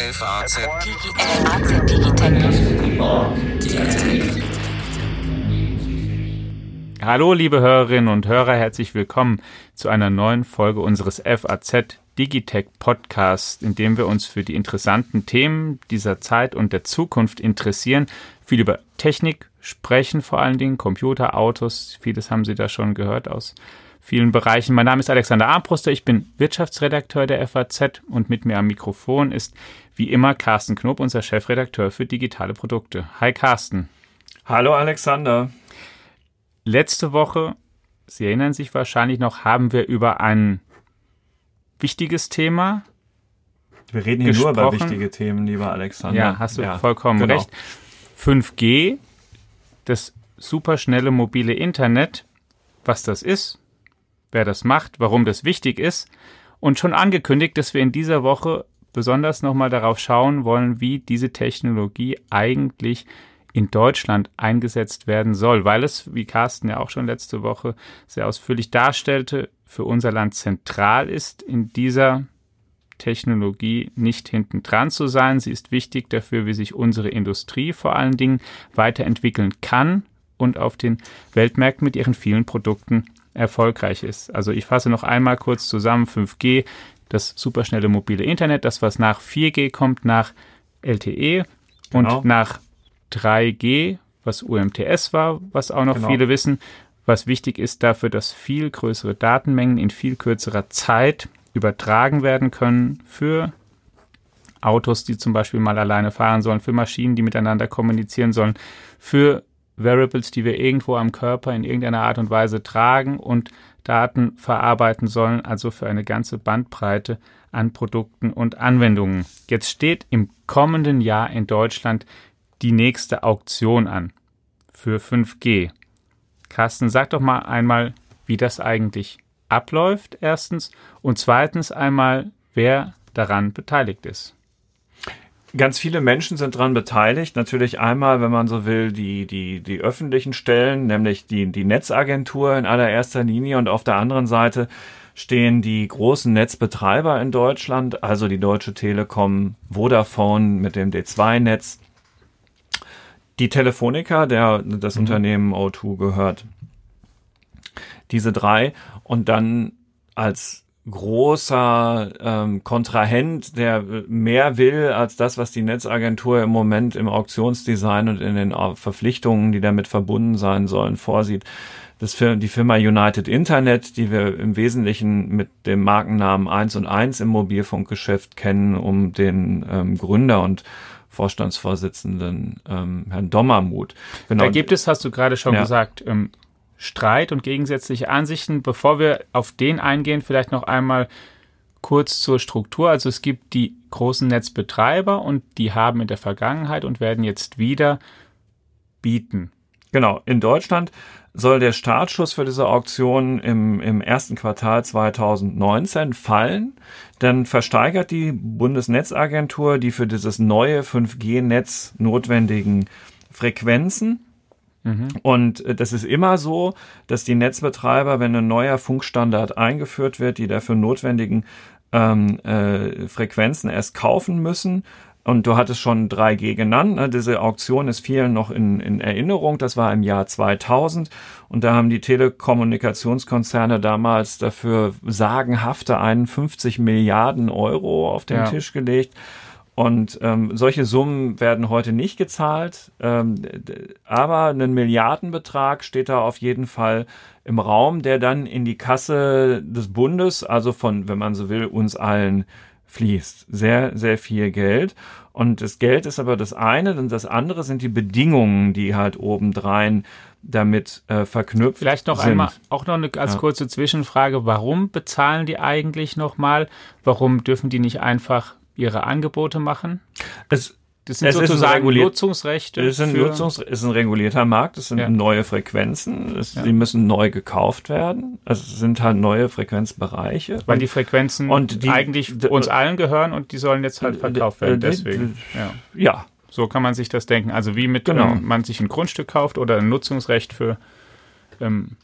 FAZ Hallo, liebe Hörerinnen und Hörer, herzlich willkommen zu einer neuen Folge unseres FAZ Digitech Podcasts, in dem wir uns für die interessanten Themen dieser Zeit und der Zukunft interessieren, viel über Technik sprechen, vor allen Dingen Computer, Autos, vieles haben Sie da schon gehört aus vielen Bereichen. Mein Name ist Alexander Armbruster, ich bin Wirtschaftsredakteur der FAZ und mit mir am Mikrofon ist wie immer Carsten Knob, unser Chefredakteur für digitale Produkte. Hi Carsten. Hallo Alexander. Letzte Woche, Sie erinnern sich wahrscheinlich noch, haben wir über ein wichtiges Thema. Wir reden hier gesprochen. nur über wichtige Themen, lieber Alexander. Ja, hast du ja, vollkommen genau. recht. 5G, das superschnelle mobile Internet, was das ist, wer das macht, warum das wichtig ist und schon angekündigt, dass wir in dieser Woche besonders nochmal darauf schauen wollen, wie diese Technologie eigentlich in Deutschland eingesetzt werden soll, weil es, wie Carsten ja auch schon letzte Woche sehr ausführlich darstellte, für unser Land zentral ist, in dieser Technologie nicht hinten dran zu sein. Sie ist wichtig dafür, wie sich unsere Industrie vor allen Dingen weiterentwickeln kann und auf den Weltmärkten mit ihren vielen Produkten erfolgreich ist. Also ich fasse noch einmal kurz zusammen 5G, das superschnelle mobile Internet, das was nach 4G kommt, nach LTE genau. und nach 3G, was UMTS war, was auch noch genau. viele wissen, was wichtig ist dafür, dass viel größere Datenmengen in viel kürzerer Zeit übertragen werden können für Autos, die zum Beispiel mal alleine fahren sollen, für Maschinen, die miteinander kommunizieren sollen, für Variables, die wir irgendwo am Körper in irgendeiner Art und Weise tragen und Daten verarbeiten sollen, also für eine ganze Bandbreite an Produkten und Anwendungen. Jetzt steht im kommenden Jahr in Deutschland die nächste Auktion an für 5G. Carsten, sag doch mal einmal, wie das eigentlich abläuft, erstens, und zweitens einmal, wer daran beteiligt ist. Ganz viele Menschen sind daran beteiligt. Natürlich einmal, wenn man so will, die, die, die öffentlichen Stellen, nämlich die, die Netzagentur in allererster Linie und auf der anderen Seite stehen die großen Netzbetreiber in Deutschland, also die Deutsche Telekom, Vodafone mit dem D2-Netz, die Telefonica, der das mhm. Unternehmen O2 gehört. Diese drei und dann als großer ähm, Kontrahent, der mehr will als das, was die Netzagentur im Moment im Auktionsdesign und in den Verpflichtungen, die damit verbunden sein sollen, vorsieht. Das für die Firma United Internet, die wir im Wesentlichen mit dem Markennamen 1 und 1 im Mobilfunkgeschäft kennen, um den ähm, Gründer und Vorstandsvorsitzenden ähm, Herrn Dommermuth. Genau. Da gibt es, hast du gerade schon ja. gesagt, ähm, Streit und gegensätzliche Ansichten. Bevor wir auf den eingehen, vielleicht noch einmal kurz zur Struktur. Also es gibt die großen Netzbetreiber und die haben in der Vergangenheit und werden jetzt wieder bieten. Genau, in Deutschland soll der Startschuss für diese Auktion im, im ersten Quartal 2019 fallen. Dann versteigert die Bundesnetzagentur die für dieses neue 5G-Netz notwendigen Frequenzen Mhm. Und äh, das ist immer so, dass die Netzbetreiber, wenn ein neuer Funkstandard eingeführt wird, die dafür notwendigen ähm, äh, Frequenzen erst kaufen müssen. Und du hattest schon 3G genannt. Ne? Diese Auktion ist vielen noch in, in Erinnerung. Das war im Jahr 2000. Und da haben die Telekommunikationskonzerne damals dafür sagenhafte 51 Milliarden Euro auf den ja. Tisch gelegt. Und ähm, solche Summen werden heute nicht gezahlt, ähm, aber ein Milliardenbetrag steht da auf jeden Fall im Raum, der dann in die Kasse des Bundes, also von, wenn man so will, uns allen fließt. Sehr, sehr viel Geld. Und das Geld ist aber das eine, und das andere sind die Bedingungen, die halt obendrein damit äh, verknüpft Vielleicht noch sind. einmal, auch noch eine als ja. kurze Zwischenfrage. Warum bezahlen die eigentlich nochmal? Warum dürfen die nicht einfach ihre Angebote machen? Es, das sind es sozusagen Nutzungsrechte. Es ist, ein Nutzungs ist ein regulierter Markt, es sind ja. neue Frequenzen, es, ja. die müssen neu gekauft werden. Also es sind halt neue Frequenzbereiche. Weil die Frequenzen und die, eigentlich uns allen gehören und die sollen jetzt halt verkauft werden. Deswegen. Ja. ja. So kann man sich das denken. Also wie mit genau. ähm, man sich ein Grundstück kauft oder ein Nutzungsrecht für ähm,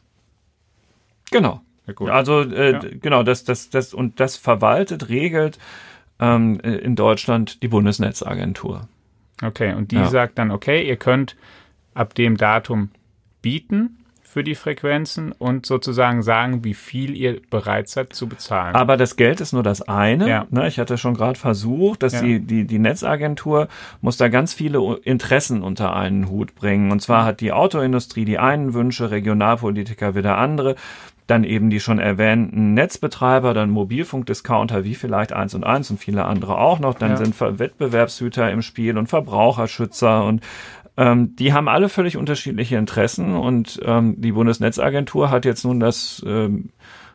Genau. Also äh, genau, das, das, das und das verwaltet, regelt ähm, in Deutschland die Bundesnetzagentur. Okay, und die ja. sagt dann, okay, ihr könnt ab dem Datum bieten für die Frequenzen und sozusagen sagen, wie viel ihr bereit seid zu bezahlen. Aber das Geld ist nur das eine. Ja. Ne, ich hatte schon gerade versucht, dass ja. die, die, die Netzagentur muss da ganz viele Interessen unter einen Hut bringen. Und zwar hat die Autoindustrie die einen Wünsche, Regionalpolitiker wieder andere dann eben die schon erwähnten Netzbetreiber, dann Mobilfunkdiscounter wie vielleicht eins und eins und viele andere auch noch. Dann ja. sind Wettbewerbshüter im Spiel und Verbraucherschützer und ähm, die haben alle völlig unterschiedliche Interessen und ähm, die Bundesnetzagentur hat jetzt nun das ähm,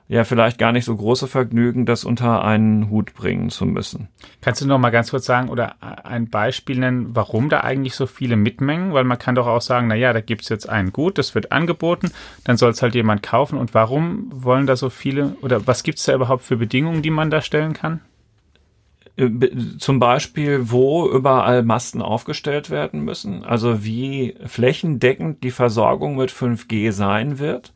ja vielleicht gar nicht so große Vergnügen, das unter einen Hut bringen zu müssen. Kannst du noch mal ganz kurz sagen oder ein Beispiel nennen, warum da eigentlich so viele mitmengen? Weil man kann doch auch sagen, na ja, da gibt's jetzt ein Gut, das wird angeboten, dann soll es halt jemand kaufen. Und warum wollen da so viele oder was gibt's da überhaupt für Bedingungen, die man da stellen kann? Äh, zum Beispiel, wo überall Masten aufgestellt werden müssen, also wie flächendeckend die Versorgung mit 5G sein wird.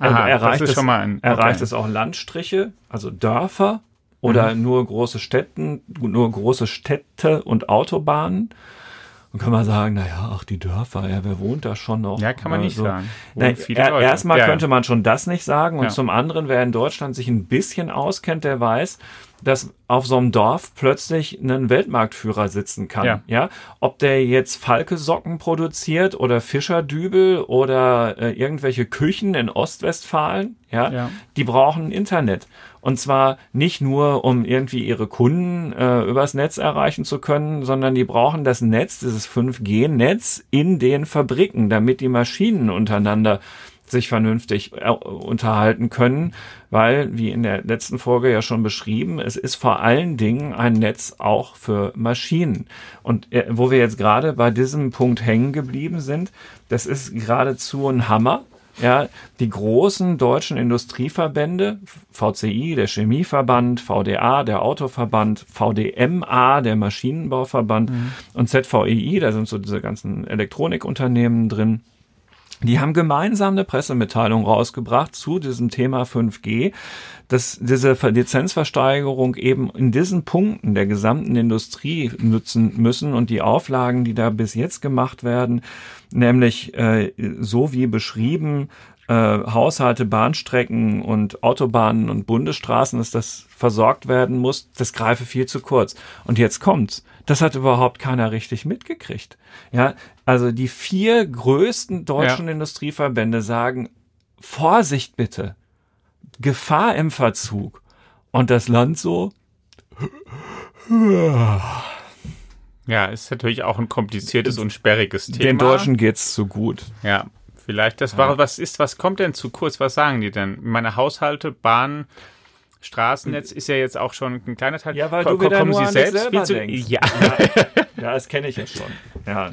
Aha, erreicht es, ein, okay. erreicht es auch Landstriche, also Dörfer oder mhm. nur große Städten, nur große Städte und Autobahnen. Dann kann man sagen, naja, ach, die Dörfer, ja, wer wohnt da schon noch? Ja, kann man nicht so. sagen. Nein, er, erstmal ja, könnte man schon das nicht sagen. Und ja. zum anderen, wer in Deutschland sich ein bisschen auskennt, der weiß, dass auf so einem Dorf plötzlich ein Weltmarktführer sitzen kann. Ja. ja? Ob der jetzt Falke-Socken produziert oder Fischerdübel oder äh, irgendwelche Küchen in Ostwestfalen, ja? ja, die brauchen Internet. Und zwar nicht nur, um irgendwie ihre Kunden äh, übers Netz erreichen zu können, sondern die brauchen das Netz, dieses 5G-Netz in den Fabriken, damit die Maschinen untereinander sich vernünftig äh, unterhalten können, weil, wie in der letzten Folge ja schon beschrieben, es ist vor allen Dingen ein Netz auch für Maschinen. Und äh, wo wir jetzt gerade bei diesem Punkt hängen geblieben sind, das ist geradezu ein Hammer. Ja, die großen deutschen Industrieverbände, VCI, der Chemieverband, VDA, der Autoverband, VDMA, der Maschinenbauverband mhm. und ZVEI, da sind so diese ganzen Elektronikunternehmen drin, die haben gemeinsam eine Pressemitteilung rausgebracht zu diesem Thema 5G, dass diese Lizenzversteigerung eben in diesen Punkten der gesamten Industrie nutzen müssen und die Auflagen, die da bis jetzt gemacht werden, nämlich äh, so wie beschrieben, äh, Haushalte, Bahnstrecken und Autobahnen und Bundesstraßen, dass das versorgt werden muss, das greife viel zu kurz. Und jetzt kommt's. Das hat überhaupt keiner richtig mitgekriegt. Ja, also die vier größten deutschen ja. Industrieverbände sagen, Vorsicht bitte, Gefahr im Verzug. Und das Land so, ja, ist natürlich auch ein kompliziertes und sperriges Thema. Den Deutschen geht's zu gut. Ja, vielleicht. Das war, was ist, was kommt denn zu kurz? Was sagen die denn? Meine Haushalte, Bahnen, Straßennetz ist ja jetzt auch schon ein kleiner Teil. Ja, weil du wieder kommen nur Sie an selbst selber zu, denkst. Ja. ja, ja das kenne ich jetzt schon. Ja.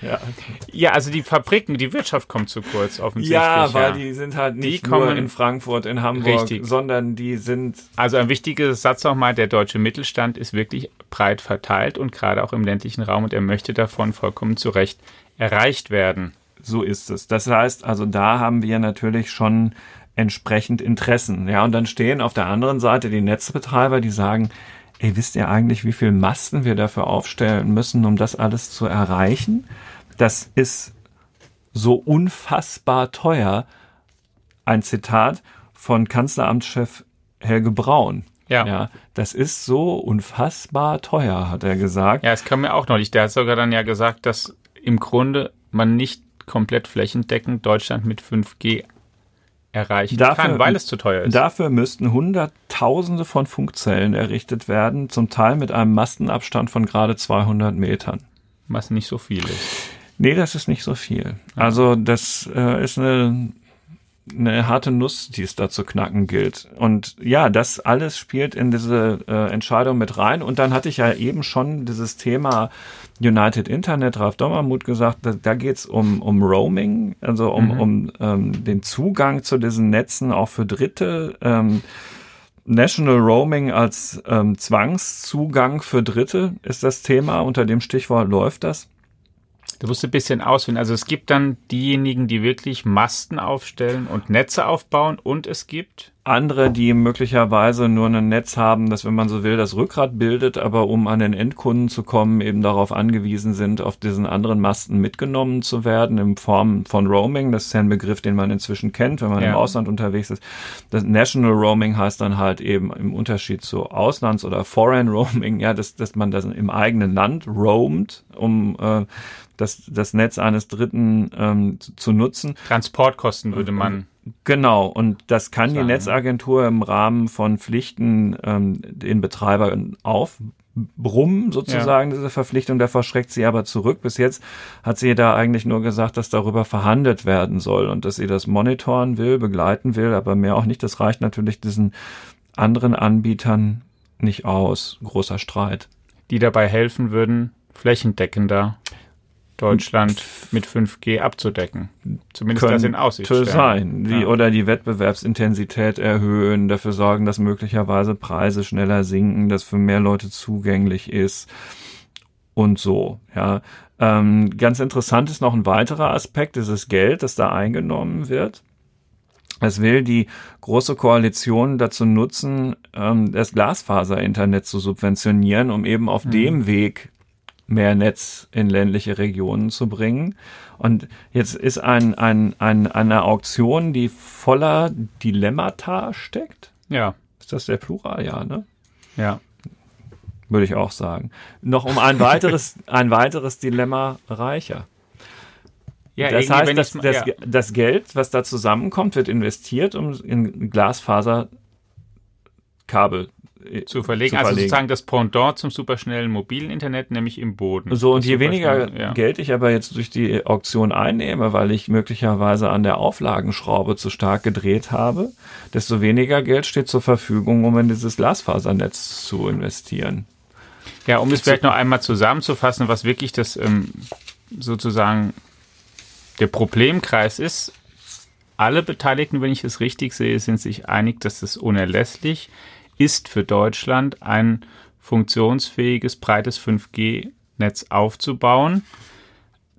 ja. Ja, also die Fabriken, die Wirtschaft kommt zu kurz offensichtlich. Ja, weil ja. die sind halt nicht die nur in Frankfurt, in Hamburg, richtig. sondern die sind. Also ein wichtiger Satz nochmal, der deutsche Mittelstand ist wirklich breit verteilt und gerade auch im ländlichen Raum und er möchte davon vollkommen zu Recht erreicht werden. So ist es. Das heißt, also da haben wir natürlich schon entsprechend Interessen. Ja, und dann stehen auf der anderen Seite die Netzbetreiber, die sagen, ey, wisst ihr eigentlich, wie viel Masten wir dafür aufstellen müssen, um das alles zu erreichen? Das ist so unfassbar teuer. Ein Zitat von Kanzleramtschef Helge Braun. Ja. ja. Das ist so unfassbar teuer, hat er gesagt. Ja, es kam mir auch neulich. Der hat sogar dann ja gesagt, dass im Grunde man nicht komplett flächendeckend Deutschland mit 5G erreichen dafür, kann, weil es zu teuer ist. Dafür müssten Hunderttausende von Funkzellen errichtet werden, zum Teil mit einem Mastenabstand von gerade 200 Metern. Was nicht so viel ist. Nee, das ist nicht so viel. Also das äh, ist eine, eine harte Nuss, die es da zu knacken gilt. Und ja, das alles spielt in diese äh, Entscheidung mit rein. Und dann hatte ich ja eben schon dieses Thema United Internet, Ralf Dommermuth gesagt, da, da geht es um, um Roaming, also um, mhm. um ähm, den Zugang zu diesen Netzen auch für Dritte. Ähm, National Roaming als ähm, Zwangszugang für Dritte ist das Thema. Unter dem Stichwort läuft das. Du musst ein bisschen ausfinden. Also es gibt dann diejenigen, die wirklich Masten aufstellen und Netze aufbauen und es gibt andere, die möglicherweise nur ein Netz haben, das, wenn man so will, das Rückgrat bildet, aber um an den Endkunden zu kommen, eben darauf angewiesen sind, auf diesen anderen Masten mitgenommen zu werden, in Form von Roaming. Das ist ja ein Begriff, den man inzwischen kennt, wenn man ja. im Ausland unterwegs ist. Das National Roaming heißt dann halt eben im Unterschied zu Auslands- oder Foreign Roaming, ja, dass, dass man das im eigenen Land roamt, um äh, das, das Netz eines Dritten ähm, zu nutzen. Transportkosten würde man Genau, und das kann die Netzagentur im Rahmen von Pflichten ähm, den Betreiber aufbrummen, sozusagen, ja. diese Verpflichtung. Da verschreckt sie aber zurück. Bis jetzt hat sie da eigentlich nur gesagt, dass darüber verhandelt werden soll und dass sie das monitoren will, begleiten will, aber mehr auch nicht. Das reicht natürlich diesen anderen Anbietern nicht aus. Großer Streit. Die dabei helfen würden, flächendeckender Deutschland mit 5G abzudecken. Zumindest das in Aussicht stellen. sein. Die, ja. Oder die Wettbewerbsintensität erhöhen, dafür sorgen, dass möglicherweise Preise schneller sinken, dass für mehr Leute zugänglich ist und so. Ja, ähm, ganz interessant ist noch ein weiterer Aspekt, dieses Geld, das da eingenommen wird. Es will die große Koalition dazu nutzen, ähm, das Glasfaser-Internet zu subventionieren, um eben auf mhm. dem Weg mehr Netz in ländliche Regionen zu bringen. Und jetzt ist ein, ein, ein, eine Auktion, die voller Dilemmata steckt. Ja. Ist das der Plural? Ja, ne? Ja. Würde ich auch sagen. Noch um ein weiteres, ein weiteres Dilemma reicher. Ja, das heißt, das, das, ja. das Geld, was da zusammenkommt, wird investiert, um in Glasfaserkabel äh, zu verlegen. zu also verlegen. sozusagen das Pendant zum superschnellen mobilen Internet, nämlich im Boden. So, und je weniger ja. Geld ich aber jetzt durch die Auktion einnehme, weil ich möglicherweise an der Auflagenschraube zu stark gedreht habe, desto weniger Geld steht zur Verfügung, um in dieses Glasfasernetz zu investieren. Ja, um es vielleicht noch einmal zusammenzufassen, was wirklich das ähm, sozusagen der Problemkreis ist, alle Beteiligten, wenn ich es richtig sehe, sind sich einig, dass es unerlässlich ist ist für Deutschland ein funktionsfähiges, breites 5G-Netz aufzubauen.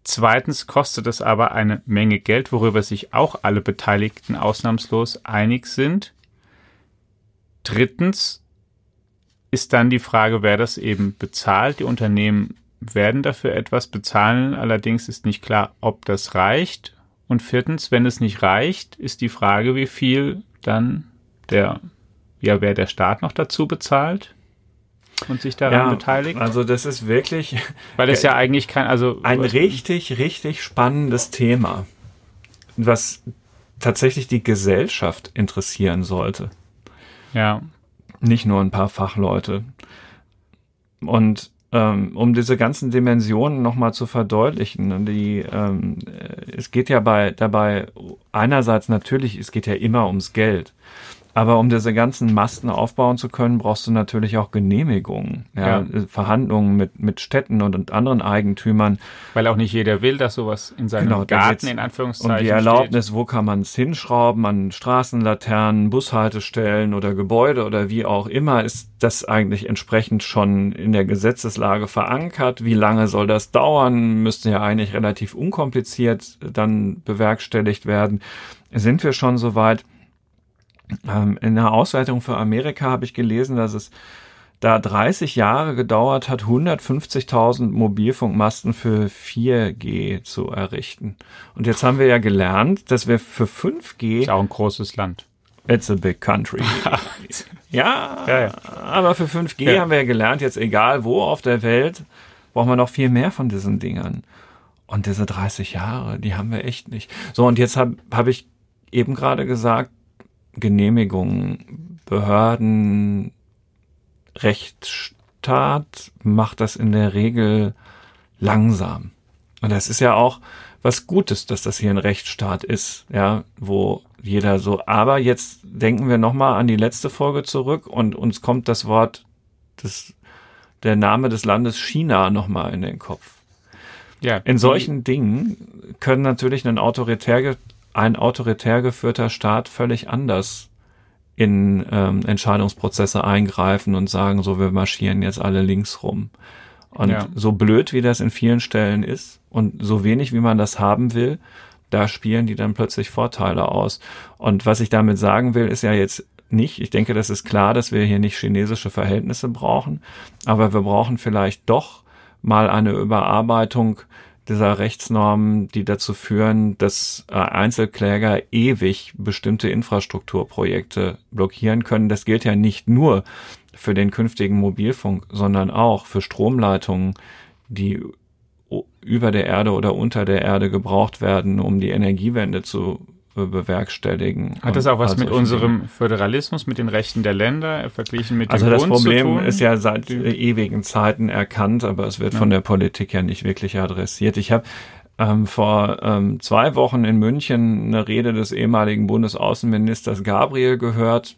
Zweitens kostet es aber eine Menge Geld, worüber sich auch alle Beteiligten ausnahmslos einig sind. Drittens ist dann die Frage, wer das eben bezahlt. Die Unternehmen werden dafür etwas bezahlen, allerdings ist nicht klar, ob das reicht. Und viertens, wenn es nicht reicht, ist die Frage, wie viel dann der ja, wer der Staat noch dazu bezahlt und sich daran ja, beteiligt. Also das ist wirklich, weil es ja eigentlich kein, also ein richtig, richtig spannendes Thema, was tatsächlich die Gesellschaft interessieren sollte. Ja. Nicht nur ein paar Fachleute. Und ähm, um diese ganzen Dimensionen nochmal zu verdeutlichen, die, ähm, es geht ja bei, dabei einerseits natürlich, es geht ja immer ums Geld. Aber um diese ganzen Masten aufbauen zu können, brauchst du natürlich auch Genehmigungen, ja, ja. Verhandlungen mit, mit Städten und, und, anderen Eigentümern. Weil auch nicht jeder will, dass sowas in seinem genau, Garten in Anführungszeichen Und die Erlaubnis, steht. wo kann man es hinschrauben, an Straßenlaternen, Bushaltestellen oder Gebäude oder wie auch immer, ist das eigentlich entsprechend schon in der Gesetzeslage verankert. Wie lange soll das dauern? Müsste ja eigentlich relativ unkompliziert dann bewerkstelligt werden. Sind wir schon soweit? Ähm, in der Auswertung für Amerika habe ich gelesen, dass es da 30 Jahre gedauert hat, 150.000 Mobilfunkmasten für 4G zu errichten. Und jetzt haben wir ja gelernt, dass wir für 5G... Ist auch ein großes Land. It's a big country. ja, ja, ja, aber für 5G ja. haben wir ja gelernt, jetzt egal wo auf der Welt, brauchen wir noch viel mehr von diesen Dingern. Und diese 30 Jahre, die haben wir echt nicht. So, und jetzt habe hab ich eben gerade gesagt, Genehmigungen, Behörden, Rechtsstaat macht das in der Regel langsam. Und das ist ja auch was Gutes, dass das hier ein Rechtsstaat ist, ja, wo jeder so. Aber jetzt denken wir nochmal an die letzte Folge zurück und uns kommt das Wort des, der Name des Landes China nochmal in den Kopf. Ja, in solchen Dingen können natürlich ein autoritär ein autoritär geführter Staat völlig anders in ähm, Entscheidungsprozesse eingreifen und sagen, so wir marschieren jetzt alle links rum. Und ja. so blöd wie das in vielen Stellen ist und so wenig wie man das haben will, da spielen die dann plötzlich Vorteile aus. Und was ich damit sagen will, ist ja jetzt nicht. Ich denke, das ist klar, dass wir hier nicht chinesische Verhältnisse brauchen, aber wir brauchen vielleicht doch mal eine Überarbeitung dieser Rechtsnormen, die dazu führen, dass äh, Einzelkläger ewig bestimmte Infrastrukturprojekte blockieren können. Das gilt ja nicht nur für den künftigen Mobilfunk, sondern auch für Stromleitungen, die über der Erde oder unter der Erde gebraucht werden, um die Energiewende zu bewerkstelligen. Hat das auch was mit unserem Dinge. Föderalismus, mit den Rechten der Länder verglichen mit also dem Also das Problem ist ja seit ewigen Zeiten erkannt, aber es wird ja. von der Politik ja nicht wirklich adressiert. Ich habe ähm, vor ähm, zwei Wochen in München eine Rede des ehemaligen Bundesaußenministers Gabriel gehört.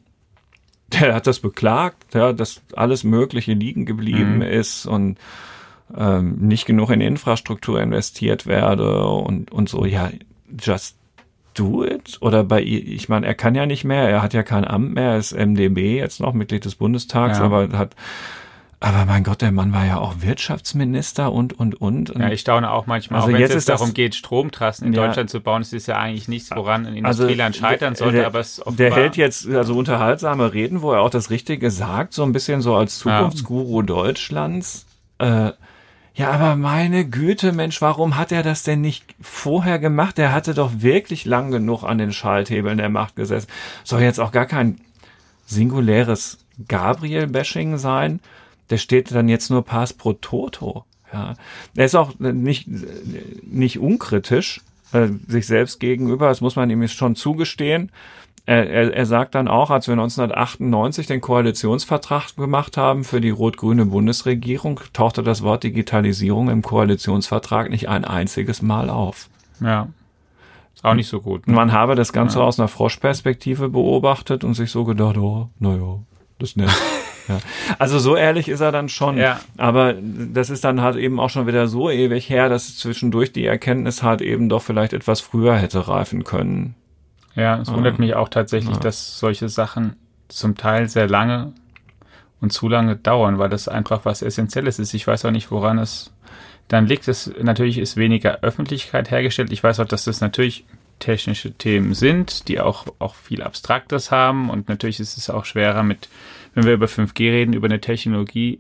Der hat das beklagt, ja, dass alles Mögliche liegen geblieben mhm. ist und ähm, nicht genug in Infrastruktur investiert werde und, und so. Ja, just do it? Oder bei, ich meine, er kann ja nicht mehr, er hat ja kein Amt mehr, er ist MDB jetzt noch, Mitglied des Bundestags, ja. aber hat, aber mein Gott, der Mann war ja auch Wirtschaftsminister und, und, und. Ja, ich staune auch manchmal, also auch wenn es jetzt darum geht, Stromtrassen in ja, Deutschland zu bauen. Es ist ja eigentlich nichts, woran ein also Industrieland also, scheitern sollte, der, aber es Der hält jetzt also unterhaltsame Reden, wo er auch das Richtige sagt, so ein bisschen so als Zukunftsguru ja. Deutschlands. Äh, ja, aber meine Güte, Mensch, warum hat er das denn nicht vorher gemacht? Er hatte doch wirklich lang genug an den Schalthebeln der Macht gesessen. Soll jetzt auch gar kein singuläres Gabriel-Bashing sein. Der steht dann jetzt nur Pass pro Toto. Ja. Er ist auch nicht, nicht unkritisch äh, sich selbst gegenüber. Das muss man ihm jetzt schon zugestehen. Er, er, er sagt dann auch, als wir 1998 den Koalitionsvertrag gemacht haben für die rot-grüne Bundesregierung, tauchte das Wort Digitalisierung im Koalitionsvertrag nicht ein einziges Mal auf. Ja. Ist auch nicht so gut. Ne? Man habe das Ganze ja. aus einer Froschperspektive beobachtet und sich so gedacht, oh, naja, das nett. Ja. Also so ehrlich ist er dann schon. Ja. Aber das ist dann halt eben auch schon wieder so ewig her, dass zwischendurch die Erkenntnis halt eben doch vielleicht etwas früher hätte reifen können. Ja, es wundert mich auch tatsächlich, dass solche Sachen zum Teil sehr lange und zu lange dauern, weil das einfach was Essentielles ist. Ich weiß auch nicht, woran es dann liegt. Es natürlich ist weniger Öffentlichkeit hergestellt. Ich weiß auch, dass das natürlich technische Themen sind, die auch, auch viel Abstraktes haben. Und natürlich ist es auch schwerer mit, wenn wir über 5G reden, über eine Technologie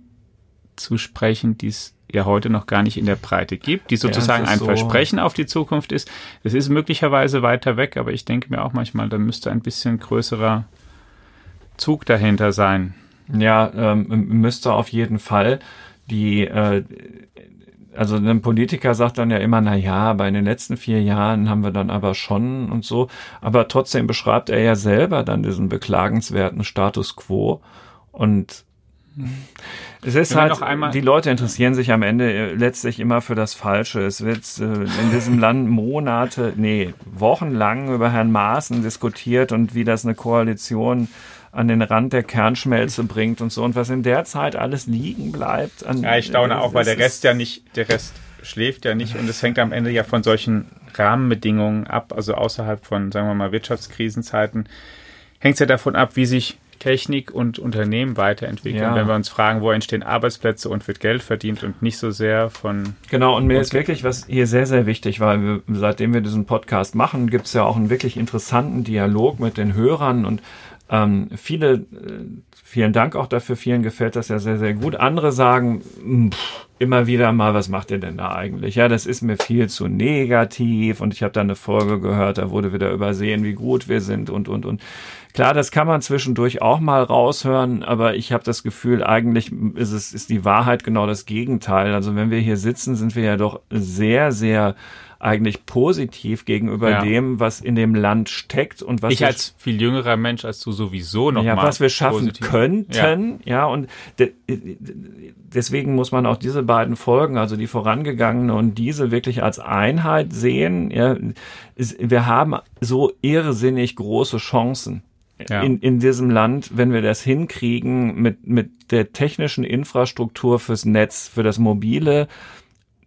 zu sprechen, die es ja heute noch gar nicht in der Breite gibt, die sozusagen ja, ein so. Versprechen auf die Zukunft ist. Es ist möglicherweise weiter weg, aber ich denke mir auch manchmal, da müsste ein bisschen größerer Zug dahinter sein. Ja, ähm, müsste auf jeden Fall. Die, äh, also ein Politiker sagt dann ja immer, na ja, aber in den letzten vier Jahren haben wir dann aber schon und so. Aber trotzdem beschreibt er ja selber dann diesen beklagenswerten Status quo und es ist halt, die Leute interessieren sich am Ende äh, letztlich immer für das Falsche. Es wird äh, in diesem Land Monate, nee, wochenlang über Herrn Maaßen diskutiert und wie das eine Koalition an den Rand der Kernschmelze bringt und so und was in der Zeit alles liegen bleibt. An, ja, ich staune auch, weil der Rest ja nicht, der Rest schläft ja nicht und es hängt am Ende ja von solchen Rahmenbedingungen ab, also außerhalb von, sagen wir mal, Wirtschaftskrisenzeiten, hängt es ja davon ab, wie sich Technik und Unternehmen weiterentwickeln, ja. wenn wir uns fragen, wo entstehen Arbeitsplätze und wird Geld verdient und nicht so sehr von. Genau, und mir ist wirklich was hier sehr, sehr wichtig, weil wir, seitdem wir diesen Podcast machen, gibt es ja auch einen wirklich interessanten Dialog mit den Hörern und ähm, viele, äh, vielen Dank auch dafür, vielen gefällt das ja sehr, sehr gut. Andere sagen, pff, immer wieder mal, was macht ihr denn da eigentlich? Ja, das ist mir viel zu negativ und ich habe da eine Folge gehört, da wurde wieder übersehen, wie gut wir sind und, und, und. Klar, das kann man zwischendurch auch mal raushören, aber ich habe das Gefühl, eigentlich ist es ist die Wahrheit genau das Gegenteil. Also wenn wir hier sitzen, sind wir ja doch sehr, sehr eigentlich positiv gegenüber ja. dem, was in dem Land steckt und was ich als viel jüngerer Mensch als du sowieso noch ja, was wir schaffen positiv. könnten, ja, ja und deswegen muss man auch diese beiden Folgen, also die vorangegangene und diese wirklich als Einheit sehen. Ja, wir haben so irrsinnig große Chancen ja. in, in diesem Land, wenn wir das hinkriegen mit, mit der technischen Infrastruktur fürs Netz, für das mobile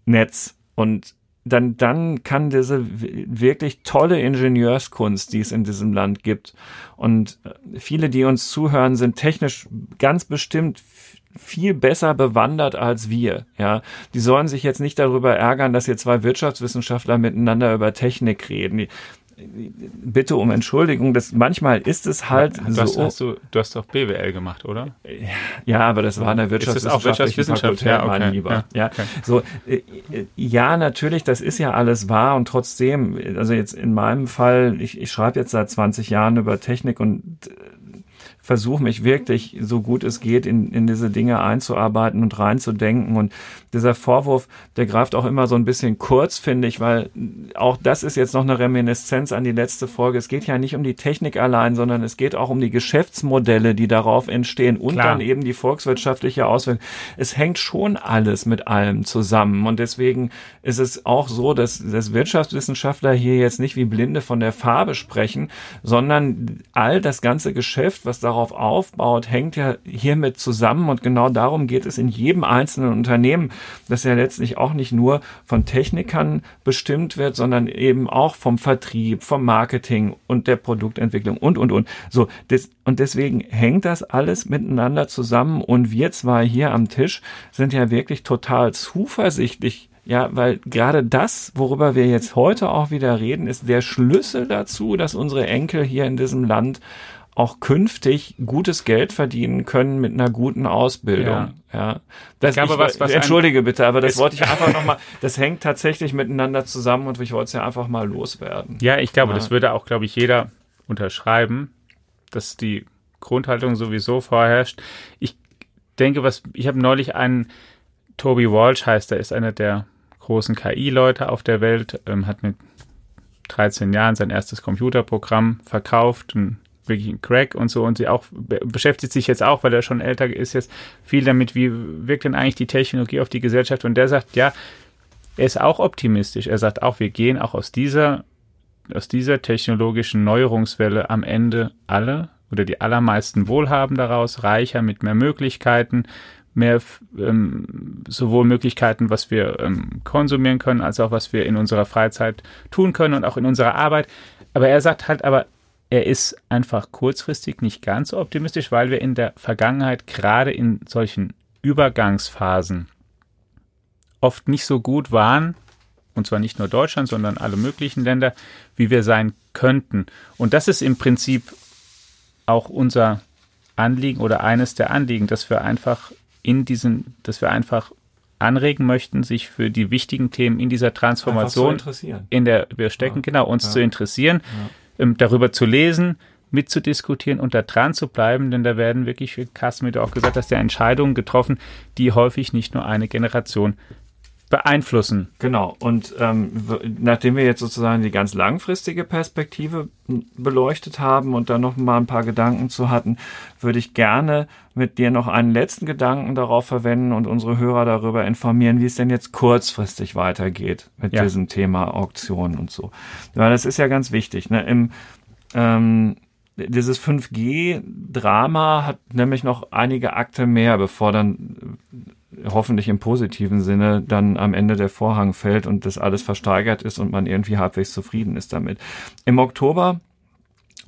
Netz und dann, dann kann diese wirklich tolle Ingenieurskunst, die es in diesem Land gibt. Und äh, viele, die uns zuhören, sind technisch ganz bestimmt viel besser bewandert als wir. Ja, die sollen sich jetzt nicht darüber ärgern, dass hier zwei Wirtschaftswissenschaftler miteinander über Technik reden. bitte um Entschuldigung, das manchmal ist es halt du so. Hast, hast du, du hast doch BWL gemacht, oder? Ja, aber das war eine Wirtschaftswissenschaft, ja, okay. mein Lieber. Ja, ja. Okay. so äh, ja, natürlich, das ist ja alles wahr und trotzdem, also jetzt in meinem Fall, ich, ich schreibe jetzt seit 20 Jahren über Technik und versuche mich wirklich so gut es geht in, in diese Dinge einzuarbeiten und reinzudenken. Und dieser Vorwurf, der greift auch immer so ein bisschen kurz, finde ich, weil auch das ist jetzt noch eine Reminiszenz an die letzte Folge. Es geht ja nicht um die Technik allein, sondern es geht auch um die Geschäftsmodelle, die darauf entstehen und Klar. dann eben die volkswirtschaftliche Auswirkung. Es hängt schon alles mit allem zusammen. Und deswegen ist es auch so, dass, dass Wirtschaftswissenschaftler hier jetzt nicht wie Blinde von der Farbe sprechen, sondern all das ganze Geschäft, was darauf darauf aufbaut, hängt ja hiermit zusammen und genau darum geht es in jedem einzelnen Unternehmen, das ja letztlich auch nicht nur von Technikern bestimmt wird, sondern eben auch vom Vertrieb, vom Marketing und der Produktentwicklung und, und, und. So, das, und deswegen hängt das alles miteinander zusammen und wir zwei hier am Tisch sind ja wirklich total zuversichtlich, ja, weil gerade das, worüber wir jetzt heute auch wieder reden, ist der Schlüssel dazu, dass unsere Enkel hier in diesem Land auch künftig gutes Geld verdienen können mit einer guten Ausbildung. Ja, ja. Das, ich, ich, was, was entschuldige bitte, aber das wollte ich einfach nochmal, das hängt tatsächlich miteinander zusammen und ich wollte es ja einfach mal loswerden. Ja, ich glaube, ja. das würde auch, glaube ich, jeder unterschreiben, dass die Grundhaltung sowieso vorherrscht. Ich denke, was, ich habe neulich einen, Toby Walsh heißt, er ist einer der großen KI-Leute auf der Welt, ähm, hat mit 13 Jahren sein erstes Computerprogramm verkauft, ein wirklich ein Crack und so und sie auch beschäftigt sich jetzt auch, weil er schon älter ist, jetzt viel damit, wie wirkt denn eigentlich die Technologie auf die Gesellschaft und der sagt, ja, er ist auch optimistisch. Er sagt auch, wir gehen auch aus dieser, aus dieser technologischen Neuerungswelle am Ende alle oder die allermeisten wohlhaben daraus, reicher mit mehr Möglichkeiten, mehr ähm, sowohl Möglichkeiten, was wir ähm, konsumieren können, als auch was wir in unserer Freizeit tun können und auch in unserer Arbeit. Aber er sagt halt, aber er ist einfach kurzfristig nicht ganz so optimistisch, weil wir in der Vergangenheit gerade in solchen Übergangsphasen oft nicht so gut waren, und zwar nicht nur Deutschland, sondern alle möglichen Länder, wie wir sein könnten. Und das ist im Prinzip auch unser Anliegen oder eines der Anliegen, dass wir einfach in diesen, dass wir einfach anregen möchten, sich für die wichtigen Themen in dieser Transformation, in der wir stecken, ja. genau, uns ja. zu interessieren. Ja darüber zu lesen, mitzudiskutieren und da dran zu bleiben, denn da werden wirklich, wie Carsten mir auch gesagt, dass der Entscheidungen getroffen, die häufig nicht nur eine Generation beeinflussen. Genau. Und ähm, nachdem wir jetzt sozusagen die ganz langfristige Perspektive beleuchtet haben und da noch mal ein paar Gedanken zu hatten, würde ich gerne mit dir noch einen letzten Gedanken darauf verwenden und unsere Hörer darüber informieren, wie es denn jetzt kurzfristig weitergeht mit ja. diesem Thema Auktionen und so. Weil das ist ja ganz wichtig. Ne? Im ähm, dieses 5G-Drama hat nämlich noch einige Akte mehr, bevor dann hoffentlich im positiven Sinne dann am Ende der Vorhang fällt und das alles versteigert ist und man irgendwie halbwegs zufrieden ist damit. Im Oktober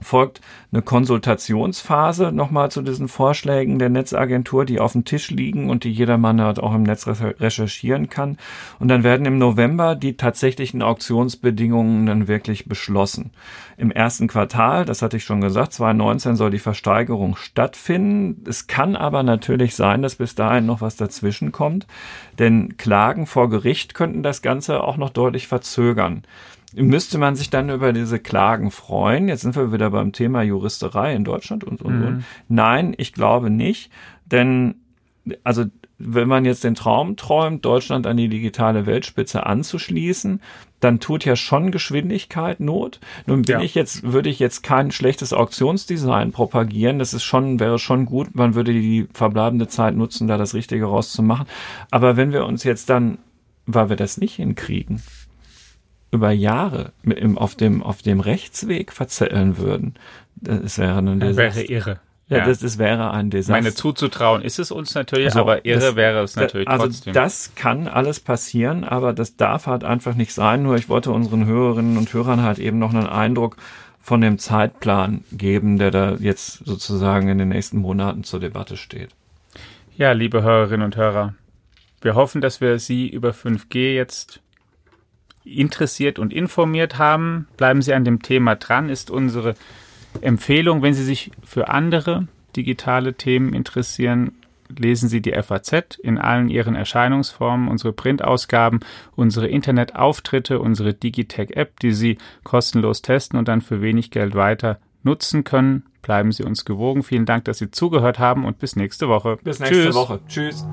folgt eine Konsultationsphase nochmal zu diesen Vorschlägen der Netzagentur, die auf dem Tisch liegen und die jedermann halt auch im Netz recherchieren kann. Und dann werden im November die tatsächlichen Auktionsbedingungen dann wirklich beschlossen. Im ersten Quartal, das hatte ich schon gesagt, 2019 soll die Versteigerung stattfinden. Es kann aber natürlich sein, dass bis dahin noch was dazwischen kommt, denn Klagen vor Gericht könnten das Ganze auch noch deutlich verzögern. Müsste man sich dann über diese Klagen freuen? Jetzt sind wir wieder beim Thema Juristerei in Deutschland und, und, mhm. und. Nein, ich glaube nicht, denn also wenn man jetzt den Traum träumt, Deutschland an die digitale Weltspitze anzuschließen, dann tut ja schon Geschwindigkeit Not. Nun bin ja. ich jetzt, würde ich jetzt kein schlechtes Auktionsdesign propagieren. Das ist schon, wäre schon gut. Man würde die verbleibende Zeit nutzen, da das Richtige rauszumachen. Aber wenn wir uns jetzt dann, weil wir das nicht hinkriegen, über Jahre im, auf, dem, auf dem Rechtsweg verzetteln würden, das wäre ein Desaster. Wäre irre. Ja, ja, Das, das wäre ein Desaster. Meine zuzutrauen ist es uns natürlich, so, aber irre das, wäre es natürlich also trotzdem. Das kann alles passieren, aber das darf halt einfach nicht sein. Nur ich wollte unseren Hörerinnen und Hörern halt eben noch einen Eindruck von dem Zeitplan geben, der da jetzt sozusagen in den nächsten Monaten zur Debatte steht. Ja, liebe Hörerinnen und Hörer, wir hoffen, dass wir Sie über 5G jetzt interessiert und informiert haben. Bleiben Sie an dem Thema dran, ist unsere Empfehlung. Wenn Sie sich für andere digitale Themen interessieren, lesen Sie die FAZ in allen ihren Erscheinungsformen, unsere Printausgaben, unsere Internetauftritte, unsere Digitech-App, die Sie kostenlos testen und dann für wenig Geld weiter nutzen können. Bleiben Sie uns gewogen. Vielen Dank, dass Sie zugehört haben und bis nächste Woche. Bis nächste Tschüss. Woche. Tschüss.